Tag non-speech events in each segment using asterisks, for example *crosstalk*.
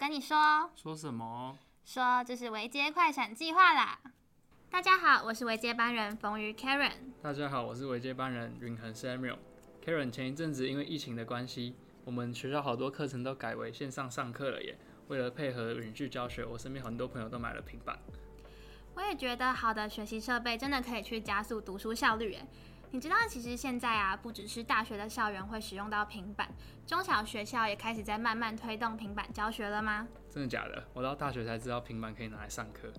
跟你说，说什么？说这是维接快闪计划啦！大家好，我是维接班人冯瑜 Karen。大家好，我是维接班人云恒 Samuel。Karen，前一阵子因为疫情的关系，我们学校好多课程都改为线上上课了耶。为了配合远距教学，我身边很多朋友都买了平板。我也觉得好的学习设备真的可以去加速读书效率耶。你知道，其实现在啊，不只是大学的校园会使用到平板，中小学校也开始在慢慢推动平板教学了吗？真的假的？我到大学才知道平板可以拿来上课。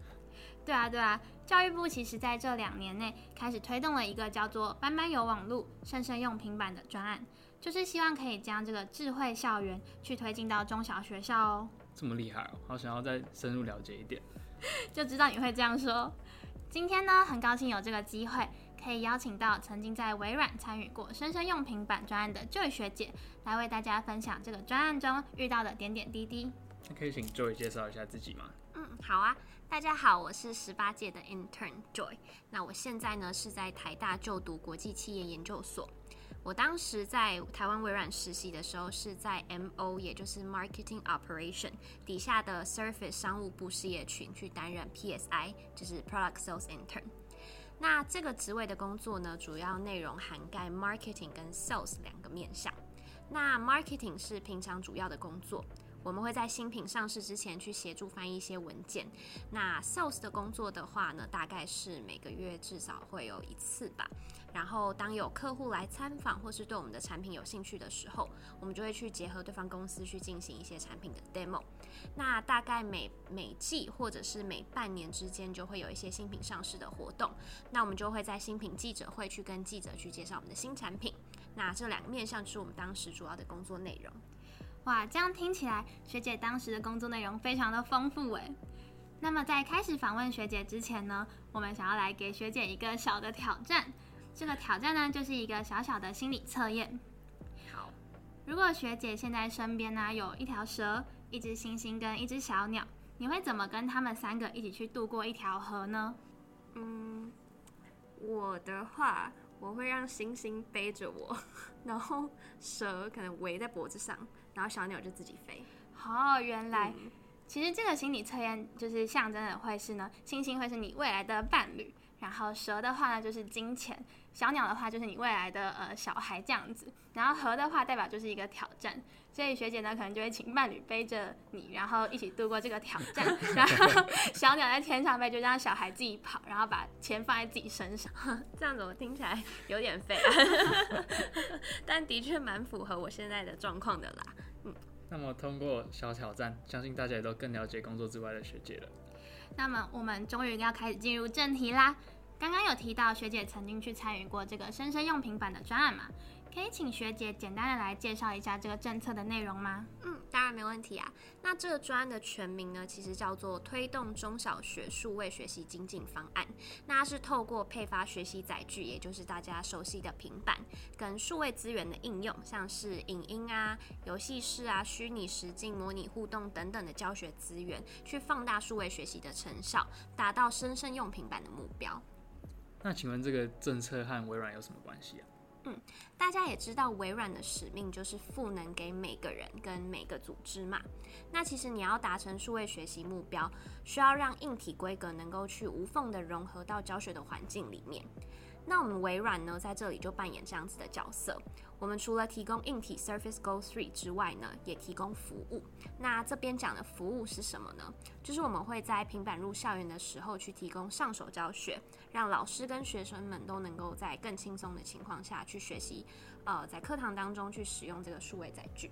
对啊，对啊，教育部其实在这两年内开始推动了一个叫做“班班有网路，生生用平板”的专案，就是希望可以将这个智慧校园去推进到中小学校哦。这么厉害哦，好想要再深入了解一点。*laughs* 就知道你会这样说。今天呢，很高兴有这个机会。可以邀请到曾经在微软参与过生生用品板专案的 Joy 学姐来为大家分享这个专案中遇到的点点滴滴。可以请 Joy 介绍一下自己吗？嗯，好啊，大家好，我是十八届的 Intern Joy。那我现在呢是在台大就读国际企业研究所。我当时在台湾微软实习的时候是在 MO，也就是 Marketing Operation 底下的 Surface 商务部事业群去担任 PSI，就是 Product Sales Intern。那这个职位的工作呢，主要内容涵盖 marketing 跟 sales 两个面向。那 marketing 是平常主要的工作，我们会在新品上市之前去协助翻译一些文件。那 sales 的工作的话呢，大概是每个月至少会有一次吧。然后，当有客户来参访或是对我们的产品有兴趣的时候，我们就会去结合对方公司去进行一些产品的 demo。那大概每每季或者是每半年之间，就会有一些新品上市的活动。那我们就会在新品记者会去跟记者去介绍我们的新产品。那这两个面向是我们当时主要的工作内容。哇，这样听起来学姐当时的工作内容非常的丰富诶。那么在开始访问学姐之前呢，我们想要来给学姐一个小的挑战。这个挑战呢，就是一个小小的心理测验。好，如果学姐现在身边呢有一条蛇、一只猩猩跟一只小鸟，你会怎么跟他们三个一起去渡过一条河呢？嗯，我的话，我会让猩猩背着我，*laughs* 然后蛇可能围在脖子上，然后小鸟就自己飞。哦，原来，嗯，其实这个心理测验就是象征的会是呢，猩猩会是你未来的伴侣。然后蛇的话呢，就是金钱；小鸟的话，就是你未来的呃小孩这样子。然后河的话，代表就是一个挑战。所以学姐呢，可能就会请伴侣背着你，然后一起度过这个挑战。*laughs* 然后小鸟在天上飞，就让小孩自己跑，然后把钱放在自己身上。*laughs* 这样子我听起来有点废啊，*laughs* 但的确蛮符合我现在的状况的啦。嗯，那么通过小挑战，相信大家也都更了解工作之外的学姐了。那么我们终于要开始进入正题啦。刚刚有提到学姐曾经去参与过这个生生用平板的专案嘛？可以请学姐简单的来介绍一下这个政策的内容吗？嗯，当然没问题啊。那这个专案的全名呢，其实叫做推动中小学数位学习精进方案。那是透过配发学习载具，也就是大家熟悉的平板，跟数位资源的应用，像是影音啊、游戏室啊、虚拟实境模拟互动等等的教学资源，去放大数位学习的成效，达到生生用平板的目标。那请问这个政策和微软有什么关系啊？嗯，大家也知道，微软的使命就是赋能给每个人跟每个组织嘛。那其实你要达成数位学习目标，需要让硬体规格能够去无缝的融合到教学的环境里面。那我们微软呢，在这里就扮演这样子的角色。我们除了提供硬体 Surface Go 3之外呢，也提供服务。那这边讲的服务是什么呢？就是我们会在平板入校园的时候去提供上手教学，让老师跟学生们都能够在更轻松的情况下去学习。呃，在课堂当中去使用这个数位载具。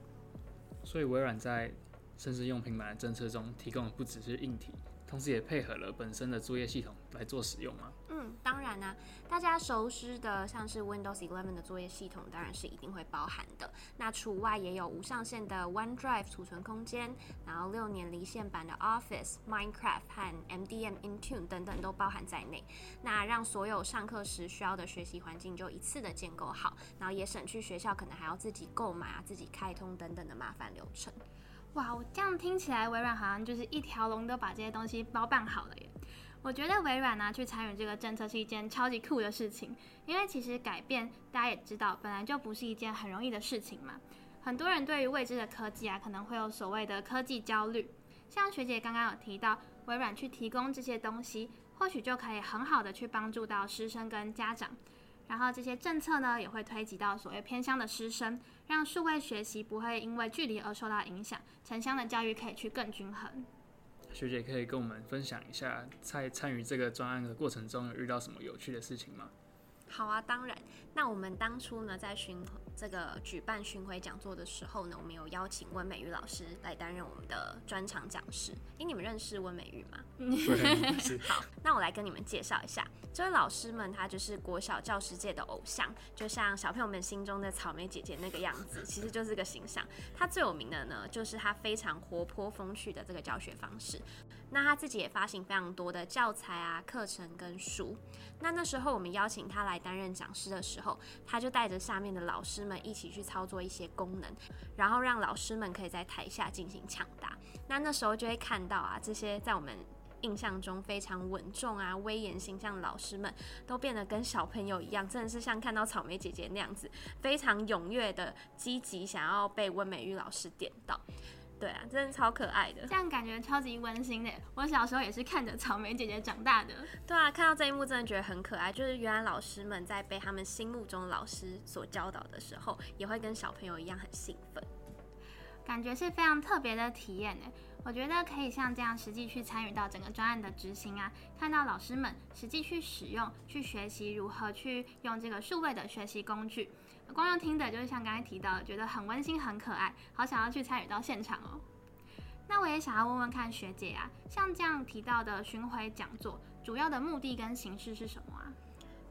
所以微软在甚至用平板的政策中提供的不只是硬体。同时也配合了本身的作业系统来做使用吗？嗯，当然啊，大家熟知的像是 Windows 11的作业系统，当然是一定会包含的。那除外也有无上限的 OneDrive 储存空间，然后六年离线版的 Office、Minecraft 和 MDM Intune 等等都包含在内。那让所有上课时需要的学习环境就一次的建构好，然后也省去学校可能还要自己购买啊、自己开通等等的麻烦流程。哇，我这样听起来，微软好像就是一条龙都把这些东西包办好了耶。我觉得微软呢、去参与这个政策是一件超级酷的事情，因为其实改变大家也知道，本来就不是一件很容易的事情嘛。很多人对于未知的科技啊，可能会有所谓的科技焦虑，像学姐刚刚有提到，微软去提供这些东西，或许就可以很好的去帮助到师生跟家长。然后这些政策呢，也会推及到所谓偏乡的师生，让数位学习不会因为距离而受到影响，城乡的教育可以去更均衡。学姐可以跟我们分享一下，在参与这个专案的过程中，有遇到什么有趣的事情吗？好啊，当然。那我们当初呢，在寻这个举办巡回讲座的时候呢，我们有邀请温美玉老师来担任我们的专场讲师。诶，你们认识温美玉吗？*laughs* *laughs* 好，那我来跟你们介绍一下，这位老师们，他就是国小教师界的偶像，就像小朋友们心中的草莓姐姐那个样子，其实就是个形象。他最有名的呢，就是他非常活泼风趣的这个教学方式。那他自己也发行非常多的教材啊、课程跟书。那那时候我们邀请他来担任讲师的时候，他就带着下面的老师们一起去操作一些功能，然后让老师们可以在台下进行抢答。那那时候就会看到啊，这些在我们印象中非常稳重啊、威严形象的老师们，都变得跟小朋友一样，真的是像看到草莓姐姐那样子，非常踊跃的、积极想要被温美玉老师点到。对啊，真的超可爱的，这样感觉超级温馨的。我小时候也是看着草莓姐姐长大的。对啊，看到这一幕真的觉得很可爱。就是原来老师们在被他们心目中的老师所教导的时候，也会跟小朋友一样很兴奋，感觉是非常特别的体验呢。我觉得可以像这样实际去参与到整个专案的执行啊，看到老师们实际去使用、去学习如何去用这个数位的学习工具。光用听的，就是像刚才提到，觉得很温馨、很可爱，好想要去参与到现场哦。那我也想要问问看学姐啊，像这样提到的巡回讲座，主要的目的跟形式是什么啊？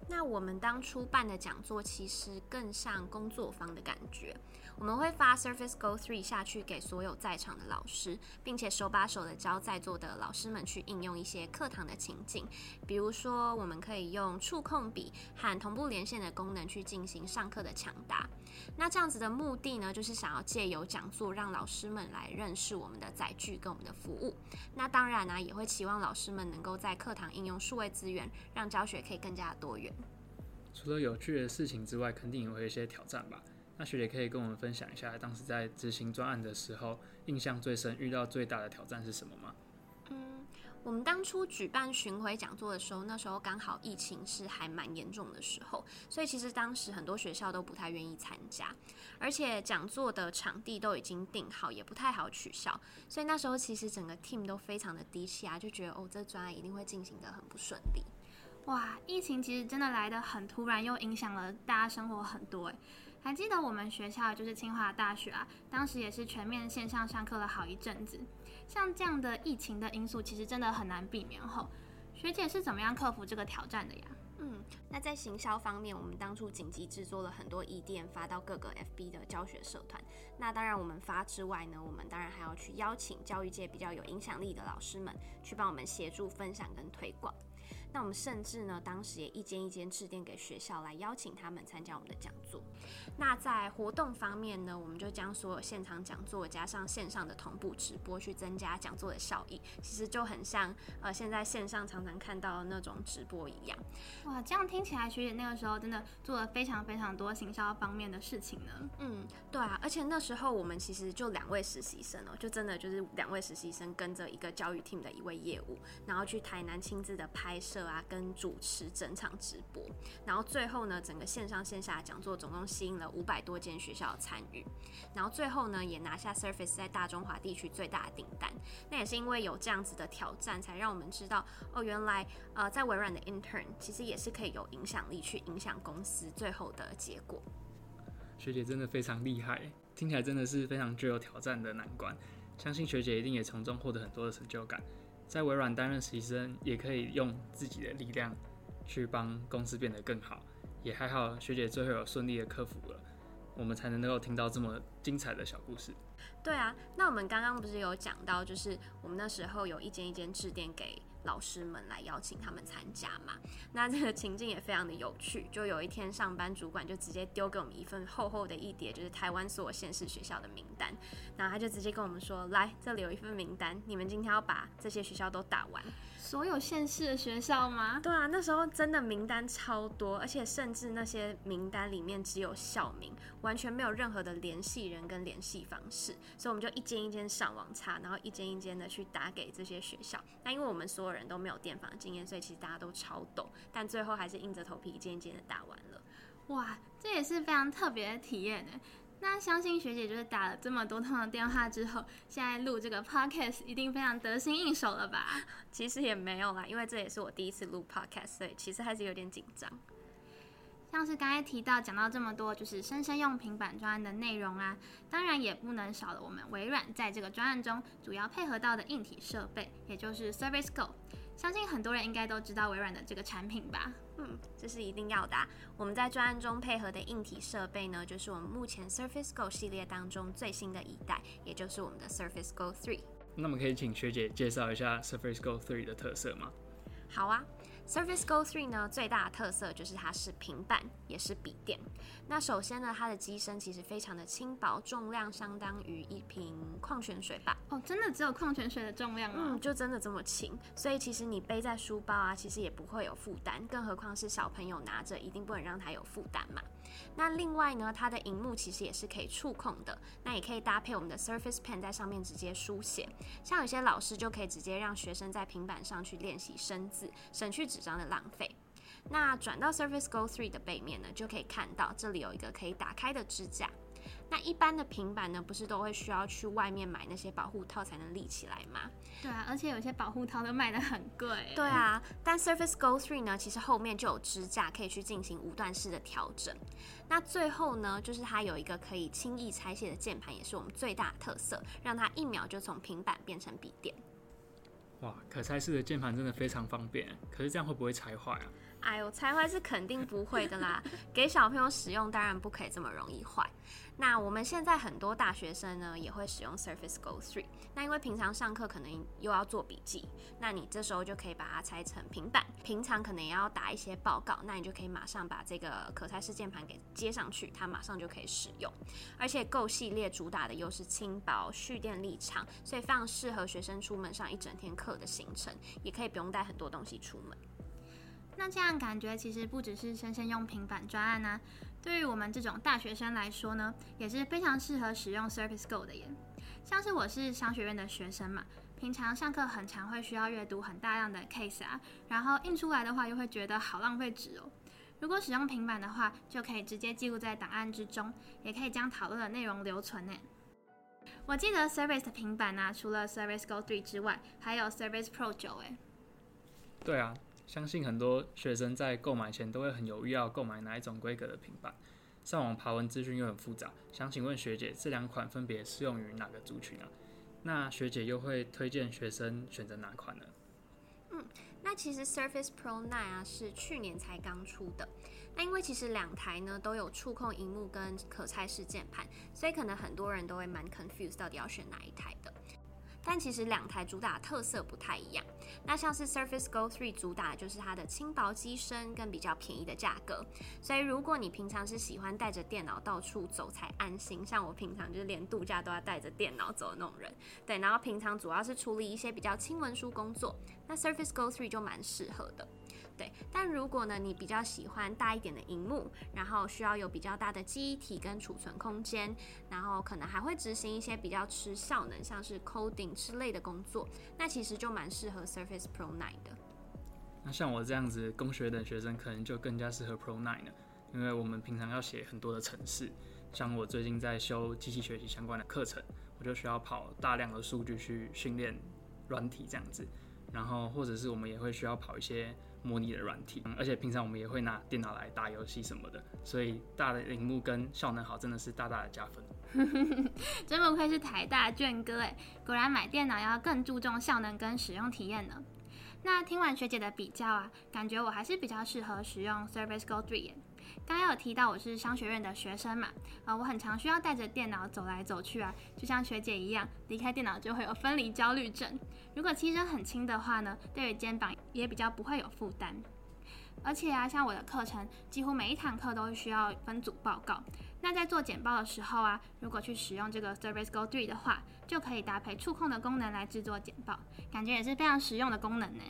那我们当初办的讲座，其实更像工作坊的感觉。我们会发 Surface Go 3下去给所有在场的老师，并且手把手的教在座的老师们去应用一些课堂的情景，比如说我们可以用触控笔和同步连线的功能去进行上课的抢答。那这样子的目的呢，就是想要借由讲座让老师们来认识我们的载具跟我们的服务。那当然呢、也会期望老师们能够在课堂应用数位资源，让教学可以更加多元。除了有趣的事情之外，肯定也会有一些挑战吧。那学姐可以跟我们分享一下，当时在执行专案的时候，印象最深、遇到最大的挑战是什么吗？嗯，我们当初举办巡回讲座的时候，那时候刚好疫情是还蛮严重的时候，所以其实当时很多学校都不太愿意参加，而且讲座的场地都已经定好，也不太好取消，所以那时候其实整个 team 都非常的低气压，就觉得哦，这专案一定会进行的很不顺利。哇，疫情其实真的来的很突然，又影响了大家生活很多诶。还记得我们学校就是清华大学啊，当时也是全面线上上课了好一阵子。像这样的疫情的因素，其实真的很难避免。后学姐是怎么样克服这个挑战的呀？嗯，那在行销方面，我们当初紧急制作了很多 E 店发到各个 FB 的教学社团。那当然，我们发之外呢，我们当然还要去邀请教育界比较有影响力的老师们，去帮我们协助分享跟推广。那我们甚至呢，当时也一间一间致电给学校来邀请他们参加我们的讲座。那在活动方面呢，我们就将所有现场讲座加上线上的同步直播，去增加讲座的效益。其实就很像呃现在线上常常看到的那种直播一样。哇，这样听起来学姐那个时候真的做了非常非常多行销方面的事情呢。嗯，对啊，而且那时候我们其实就两位实习生哦，就真的就是两位实习生跟着一个教育 team 的一位业务，然后去台南亲自的拍摄。啊，跟主持整场直播，然后最后呢，整个线上线下讲座总共吸引了五百多间学校参与，然后最后呢，也拿下 Surface 在大中华地区最大的订单。那也是因为有这样子的挑战，才让我们知道哦，原来呃，在微软的 intern 其实也是可以有影响力去影响公司最后的结果。学姐真的非常厉害，听起来真的是非常具有挑战的难关，相信学姐一定也从中获得很多的成就感。在微软担任实习生，也可以用自己的力量去帮公司变得更好。也还好，学姐最后有顺利的克服了，我们才能够听到这么精彩的小故事。对啊，那我们刚刚不是有讲到，就是我们那时候有一间一间致电给老师们来邀请他们参加嘛，那这个情境也非常的有趣。就有一天上班主管就直接丢给我们一份厚厚的一叠，就是台湾所有县市学校的名单，然后他就直接跟我们说：“来，这里有一份名单，你们今天要把这些学校都打完。”所有县市的学校吗？对啊，那时候真的名单超多，而且甚至那些名单里面只有校名。完全没有任何的联系人跟联系方式，所以我们就一间一间上网查，然后一间一间的去打给这些学校。那因为我们所有人都没有电访经验，所以其实大家都超懂，但最后还是硬着头皮一间一间的打完了。哇，这也是非常特别的体验呢。那相信学姐就是打了这么多通的电话之后，现在录这个 podcast 一定非常得心应手了吧？*laughs* 其实也没有啦，因为这也是我第一次录 podcast，所以其实还是有点紧张。像是刚才提到讲到这么多，就是生生用平板专案的内容啊，当然也不能少了我们微软在这个专案中主要配合到的硬体设备，也就是 Surface Go。相信很多人应该都知道微软的这个产品吧？嗯，这是一定要的啊。我们在专案中配合的硬体设备呢，就是我们目前 Surface Go 系列当中最新的一代，也就是我们的 Surface Go 3。那么可以请学姐介绍一下 Surface Go 3的特色吗？好啊。Surface Go 3呢，最大的特色就是它是平板，也是笔电。那首先呢，它的机身其实非常的轻薄，重量相当于一瓶矿泉水吧？哦，真的只有矿泉水的重量吗？嗯，就真的这么轻。所以其实你背在书包啊，其实也不会有负担。更何况是小朋友拿着，一定不能让他有负担嘛。那另外呢，它的荧幕其实也是可以触控的，那也可以搭配我们的 Surface Pen 在上面直接书写。像有些老师就可以直接让学生在平板上去练习生字，省去纸张的浪费。那转到 Surface Go 3的背面呢，就可以看到这里有一个可以打开的支架。那一般的平板呢，不是都会需要去外面买那些保护套才能立起来吗？对啊，而且有些保护套都卖得很贵。对啊，但 Surface Go 3呢，其实后面就有支架可以去进行五段式的调整。那最后呢，就是它有一个可以轻易拆卸的键盘，也是我们最大的特色，让它一秒就从平板变成笔电。哇，可拆式的键盘真的非常方便，可是这样会不会拆坏啊？哎呦，拆坏是肯定不会的啦，给小朋友使用当然不可以这么容易坏。那我们现在很多大学生呢也会使用 Surface Go 3。那因为平常上课可能又要做笔记，那你这时候就可以把它拆成平板。平常可能也要打一些报告，那你就可以马上把这个可拆式键盘给接上去，它马上就可以使用。而且 Go 系列主打的又是轻薄、蓄电力长，所以非常适合学生出门上一整天课的行程，也可以不用带很多东西出门。那这样感觉其实不只是生生用平板专案啊。对于我们这种大学生来说呢，也是非常适合使用 Surface Go 的耶。像是我是商学院的学生嘛，平常上课很常会需要阅读很大量的 case 啊，然后印出来的话又会觉得好浪费纸哦。如果使用平板的话，就可以直接记录在档案之中，也可以将讨论的内容留存呢。我记得 Surface 的平板啊，除了 Surface Go 3之外，还有 Surface Pro 9哎。对啊。相信很多学生在购买前都会很犹豫，要购买哪一种规格的平板。上网爬文资讯又很复杂，想请问学姐，这两款分别适用于哪个族群啊？那学姐又会推荐学生选择哪款呢？嗯，那其实 Surface Pro 9啊是去年才刚出的。那因为其实两台呢都有触控荧幕跟可拆式键盘，所以可能很多人都会蛮 confused，到底要选哪一台的。但其实两台主打特色不太一样。那像是 Surface Go 3主打的就是它的轻薄机身跟比较便宜的价格。所以如果你平常是喜欢带着电脑到处走才安心，像我平常就是连度假都要带着电脑走的那种人，对，然后平常主要是处理一些比较轻文书工作，那 Surface Go 3就蛮适合的。对，但如果呢，你比较喜欢大一点的荧幕，然后需要有比较大的记忆体跟储存空间，然后可能还会执行一些比较吃效能，像是 coding 之类的工作，那其实就蛮适合 Surface Pro 9的。那像我这样子工学的学生，可能就更加适合 Pro 9了，因为我们平常要写很多的程式，像我最近在修机器学习相关的课程，我就需要跑大量的数据去训练软体这样子，然后或者是我们也会需要跑一些。模拟的软体，而且平常我们也会拿电脑来打游戏什么的，所以大的荧幕跟效能好真的是大大的加分。*laughs* 真不愧是台大卷哥哎，果然买电脑要更注重效能跟使用体验呢。那听完学姐的比较啊，感觉我还是比较适合使用 Surface Go 3耶。刚刚有提到我是商学院的学生嘛，啊，我很常需要带着电脑走来走去啊，就像学姐一样，离开电脑就会有分离焦虑症。如果机身很轻的话呢，对于肩膀也比较不会有负担。而且啊，像我的课程，几乎每一堂课都需要分组报告。那在做简报的时候啊，如果去使用这个 Surface Go 3的话，就可以搭配触控的功能来制作简报，感觉也是非常实用的功能呢。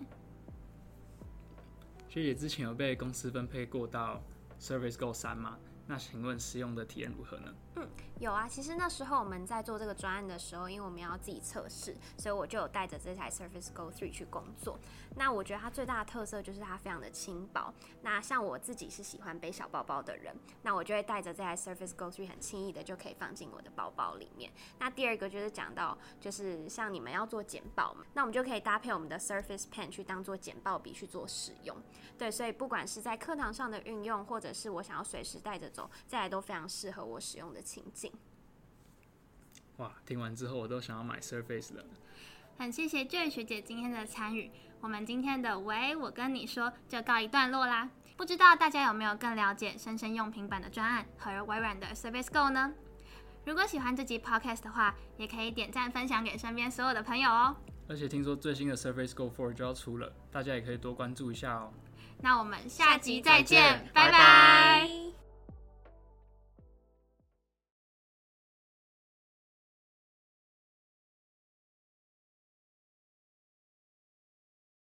学姐之前有被公司分配过到 Service Go 3吗？那请问使用的体验如何呢？嗯，有啊。其实那时候我们在做这个专案的时候，因为我们要自己测试，所以我就有带着这台 Surface Go 3去工作。那我觉得它最大的特色就是它非常的轻薄。那像我自己是喜欢背小包包的人，那我就会带着这台 Surface Go 3很轻易的就可以放进我的包包里面。那第二个就是讲到，就是像你们要做简报嘛，那我们就可以搭配我们的 Surface Pen 去当做简报笔去做使用。对，所以不管是在课堂上的运用，或者是我想要随时带着走，这台都非常适合我使用的情境。哇，听完之后我都想要买 Surface 了。很谢谢 Joy 学姐今天的参与，我们今天的喂，我跟你说就告一段落啦。不知道大家有没有更了解生生用平板的专案和微软的 Surface Go 呢？如果喜欢这集 Podcast 的话，也可以点赞分享给身边所有的朋友哦。而且听说最新的 Surface Go 4就要出了，大家也可以多关注一下哦。那我们下集再见，拜拜。